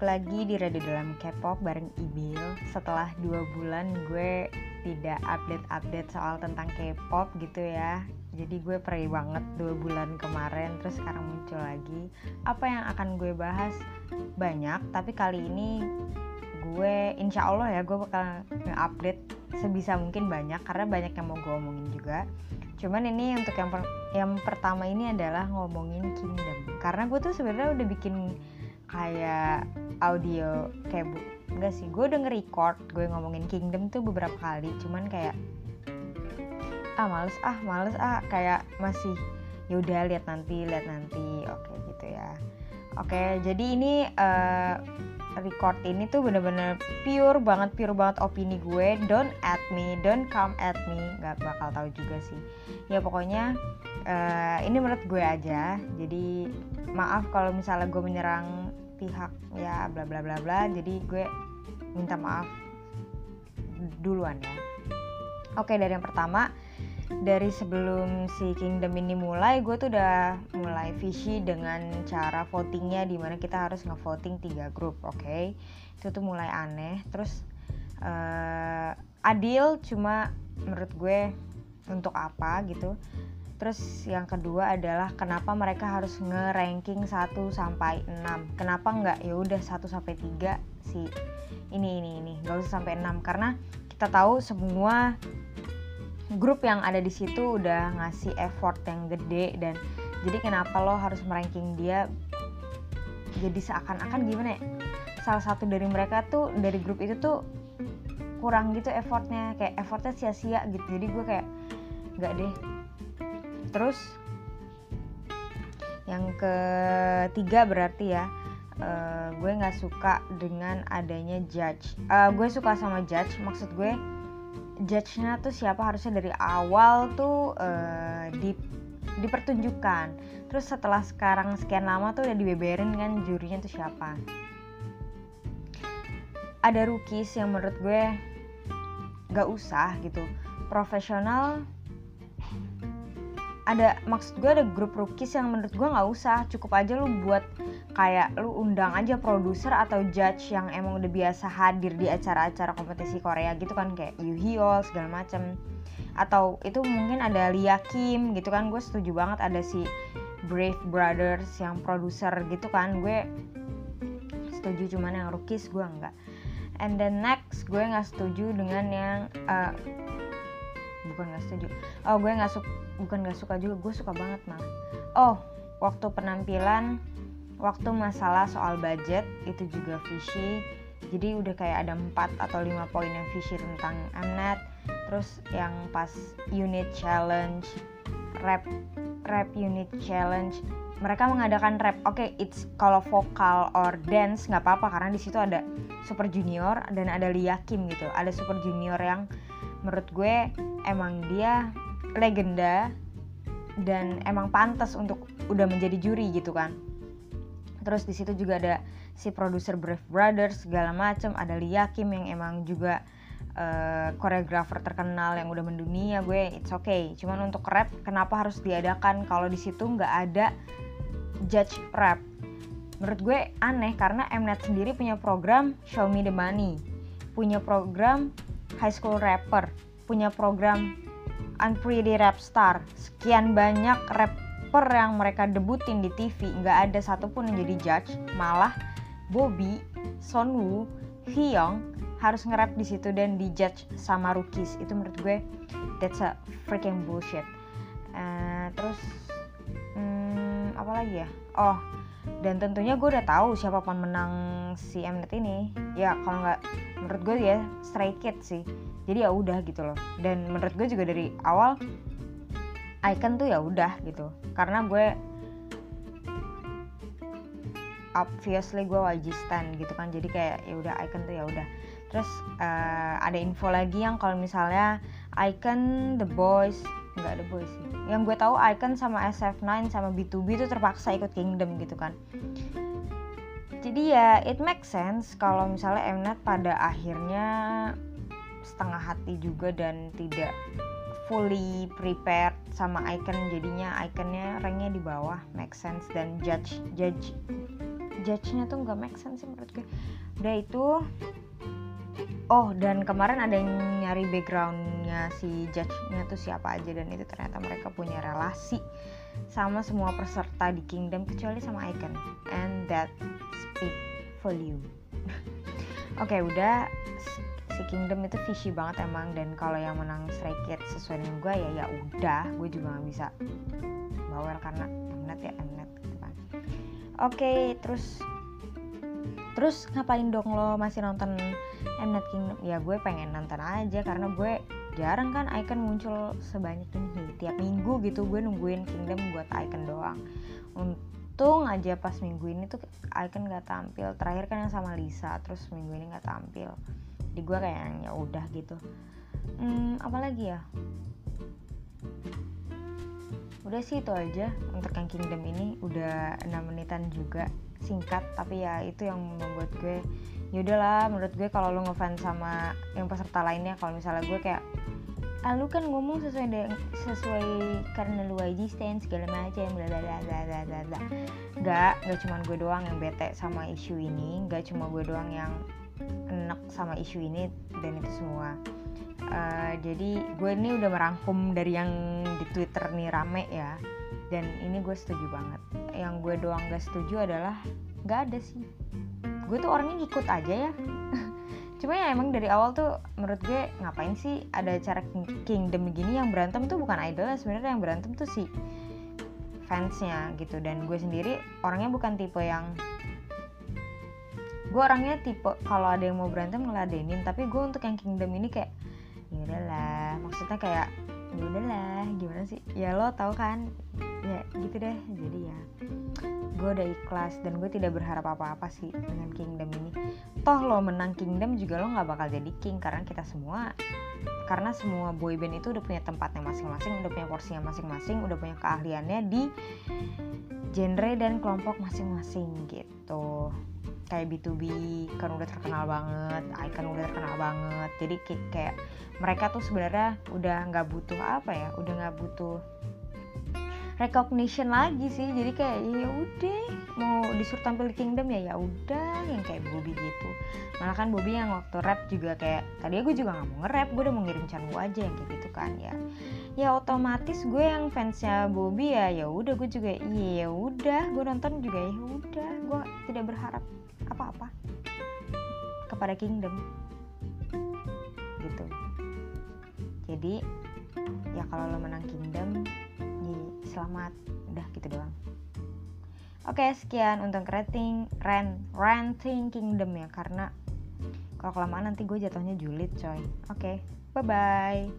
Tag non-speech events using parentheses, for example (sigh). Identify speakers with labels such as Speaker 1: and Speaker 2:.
Speaker 1: balik lagi di Radio Dalam K-pop bareng Ibil. Setelah dua bulan gue tidak update-update soal tentang K-pop gitu ya. Jadi gue perih banget dua bulan kemarin Terus sekarang muncul lagi. Apa yang akan gue bahas? Banyak, tapi kali ini gue insya Allah ya gue bakal nge-update sebisa mungkin banyak Karena banyak yang mau gue omongin juga. Cuman ini untuk yang per yang pertama ini adalah ngomongin Kingdom. Karena gue tuh sebenarnya udah bikin kayak audio kayak bu enggak sih gue udah nge-record gue ngomongin Kingdom tuh beberapa kali cuman kayak ah males ah males ah kayak masih yaudah lihat nanti lihat nanti oke gitu ya. Oke jadi ini uh, record ini tuh bener-bener pure banget pure banget opini gue don't at me don't come at me nggak bakal tahu juga sih. Ya pokoknya uh, ini menurut gue aja jadi maaf kalau misalnya gue menyerang pihak ya bla bla bla bla. Jadi gue minta maaf duluan ya. Oke dari yang pertama dari sebelum si Kingdom ini mulai gue tuh udah mulai visi dengan cara votingnya di mana kita harus ngevoting tiga grup oke? Okay? itu tuh mulai aneh. Terus uh, adil cuma menurut gue untuk apa gitu Terus yang kedua adalah kenapa mereka harus nge-ranking 1 sampai 6. Kenapa nggak ya udah 1 sampai 3 si ini ini ini, nggak usah sampai 6 karena kita tahu semua grup yang ada di situ udah ngasih effort yang gede dan jadi kenapa lo harus meranking dia jadi seakan-akan gimana ya? Salah satu dari mereka tuh dari grup itu tuh kurang gitu effortnya kayak effortnya sia-sia gitu. Jadi gue kayak nggak deh terus yang ketiga berarti ya uh, gue nggak suka dengan adanya judge. Uh, gue suka sama judge maksud gue judge-nya tuh siapa? Harusnya dari awal tuh uh, di dipertunjukkan. Terus setelah sekarang sekian lama tuh udah dibeberin kan jurinya tuh siapa? Ada rookies yang menurut gue gak usah gitu. Profesional ada maksud gue ada grup rookies yang menurut gue nggak usah cukup aja lu buat kayak lu undang aja produser atau judge yang emang udah biasa hadir di acara-acara kompetisi Korea gitu kan kayak Yu Hyol segala macem. Atau itu mungkin ada Lia Kim gitu kan gue setuju banget ada si Brave Brothers yang produser gitu kan gue setuju cuman yang rookies gue enggak and then next gue nggak setuju dengan yang uh, bukan nggak setuju. Oh gue nggak suka bukan gak suka juga gue suka banget malah oh waktu penampilan waktu masalah soal budget itu juga visi jadi udah kayak ada 4 atau 5 poin yang visi tentang Mnet. Terus yang pas unit challenge rap rap unit challenge mereka mengadakan rap. Oke okay, it's kalau vokal or dance nggak apa-apa karena di situ ada super junior dan ada Lia Kim gitu. Ada super junior yang menurut gue emang dia legenda dan emang pantas untuk udah menjadi juri gitu kan. Terus di situ juga ada si produser Brave Brothers segala macem. Ada Lia Kim yang emang juga koreografer uh, terkenal yang udah mendunia. Gue it's okay. Cuman untuk rap kenapa harus diadakan? Kalau di situ nggak ada judge rap. Menurut gue aneh karena Mnet sendiri punya program Show Me the Money. Punya program High School Rapper punya program Unpretty Rap Star. Sekian banyak rapper yang mereka debutin di TV, nggak ada satupun yang jadi judge. Malah Bobby, Sonwoo, Hyung harus nge-rap di situ dan di judge sama rookies. Itu menurut gue that's a freaking bullshit. Uh, terus hmm, apa lagi ya? Oh, dan tentunya gue udah tahu siapa pemenang si Mnet ini. Ya kalau nggak menurut gue ya Stray Kids sih. Jadi ya udah gitu loh. Dan menurut gue juga dari awal icon tuh ya udah gitu. Karena gue obviously gue YG stand gitu kan. Jadi kayak ya udah icon tuh ya udah. Terus uh, ada info lagi yang kalau misalnya icon the boys nggak the boys sih. Yang gue tahu icon sama SF9 sama B2B itu terpaksa ikut kingdom gitu kan. Jadi ya it makes sense kalau misalnya Mnet pada akhirnya setengah hati juga dan tidak fully prepared sama icon jadinya iconnya ranknya di bawah. Make sense dan judge judge judge-nya tuh nggak make sense sih menurut gue. Udah itu. Oh dan kemarin ada yang nyari backgroundnya si judge-nya tuh siapa aja dan itu ternyata mereka punya relasi sama semua peserta di kingdom kecuali sama icon. And that speak for you. (laughs) Oke okay, udah. Si kingdom itu fishy banget emang dan kalau yang menang Stray Kids sesuai dengan gue ya ya udah. Gue juga nggak bisa bawel karena Mnet ya Mnet gitu kan. Oke okay, terus terus ngapain dong lo masih nonton Mnet Kingdom? Ya gue pengen nonton aja karena gue jarang kan Icon muncul sebanyak ini. Tiap minggu gitu gue nungguin Kingdom buat Icon doang. Untung aja pas minggu ini tuh Icon gak tampil. Terakhir kan yang sama Lisa terus minggu ini gak tampil. Di gue kayak ya udah gitu. Hmm, apalagi ya? Udah sih itu aja untuk yang Kingdom ini. Udah 6 menitan juga singkat tapi ya itu yang membuat gue yaudahlah menurut gue kalau lo ngefans sama yang peserta lainnya kalau misalnya gue kayak ah lu kan ngomong sesuai dengan sesuai karena lu stand segala macam bla bla bla bla bla bla nggak nggak cuma gue doang yang bete sama isu ini nggak cuma gue doang yang enak sama isu ini dan itu semua. Uh, jadi gue ini udah merangkum dari yang di twitter nih rame ya dan ini gue setuju banget. Yang gue doang gak setuju adalah gak ada sih. Gue tuh orangnya ngikut aja ya. (laughs) Cuma ya emang dari awal tuh menurut gue ngapain sih ada cara kingdom begini yang berantem tuh bukan idol sebenarnya yang berantem tuh si fansnya gitu. Dan gue sendiri orangnya bukan tipe yang gue orangnya tipe kalau ada yang mau berantem ngeladenin. Tapi gue untuk yang kingdom ini kayak ya udahlah. Maksudnya kayak ya udahlah gimana sih? Ya lo tau kan ya gitu deh. Jadi ya gue udah ikhlas dan gue tidak berharap apa-apa sih dengan kingdom ini. Toh lo menang kingdom juga lo nggak bakal jadi king karena kita semua karena semua boyband itu udah punya tempatnya masing-masing udah punya porsinya masing-masing udah punya keahliannya di genre dan kelompok masing-masing gitu. Kayak B2B kan udah terkenal banget, Icon udah terkenal banget. Jadi kayak mereka tuh sebenarnya udah nggak butuh apa ya, udah nggak butuh recognition lagi sih. Jadi kayak ya udah mau disuruh tampil di Kingdom ya ya udah. Yang kayak Bobby gitu. Malah kan Bobby yang waktu rap juga kayak tadi gue juga nggak mau nge-rap gue udah mau ngirim channel aja yang kayak gitu kan ya. Ya otomatis gue yang fansnya Bobby ya ya udah gue juga iya ya udah gue nonton juga ya udah. Gue tidak berharap apa-apa kepada kingdom. Gitu. Jadi ya kalau lo menang kingdom selamat. Udah gitu doang. Oke sekian untuk rating rent renting kingdom ya karena kalau kelamaan nanti gue jatuhnya julid coy. Oke bye bye